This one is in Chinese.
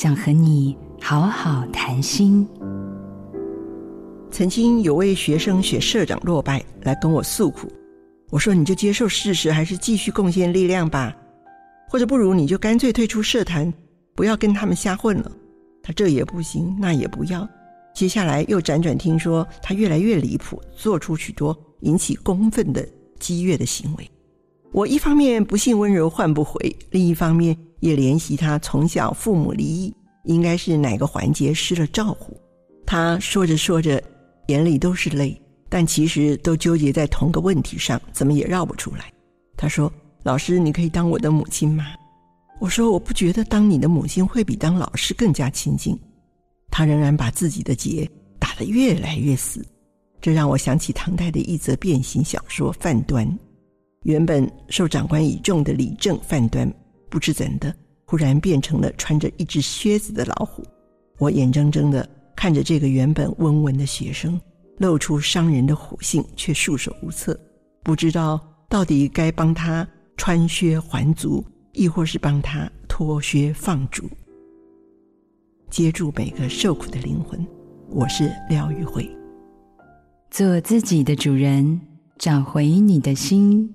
想和你好好谈心。曾经有位学生选社长落败来跟我诉苦，我说：“你就接受事实，还是继续贡献力量吧，或者不如你就干脆退出社团，不要跟他们瞎混了。”他这也不行，那也不要。接下来又辗转听说他越来越离谱，做出许多引起公愤的激越的行为。我一方面不信温柔换不回，另一方面也怜惜他从小父母离异，应该是哪个环节失了照顾。他说着说着，眼里都是泪，但其实都纠结在同个问题上，怎么也绕不出来。他说：“老师，你可以当我的母亲吗？”我说：“我不觉得当你的母亲会比当老师更加亲近。”他仍然把自己的结打得越来越死，这让我想起唐代的一则变形小说《范端》。原本受长官倚重的李正范端，不知怎的，忽然变成了穿着一只靴子的老虎。我眼睁睁地看着这个原本温文的学生，露出伤人的虎性，却束手无策，不知道到底该帮他穿靴还足，亦或是帮他脱靴放逐。接住每个受苦的灵魂。我是廖玉辉，做自己的主人，找回你的心。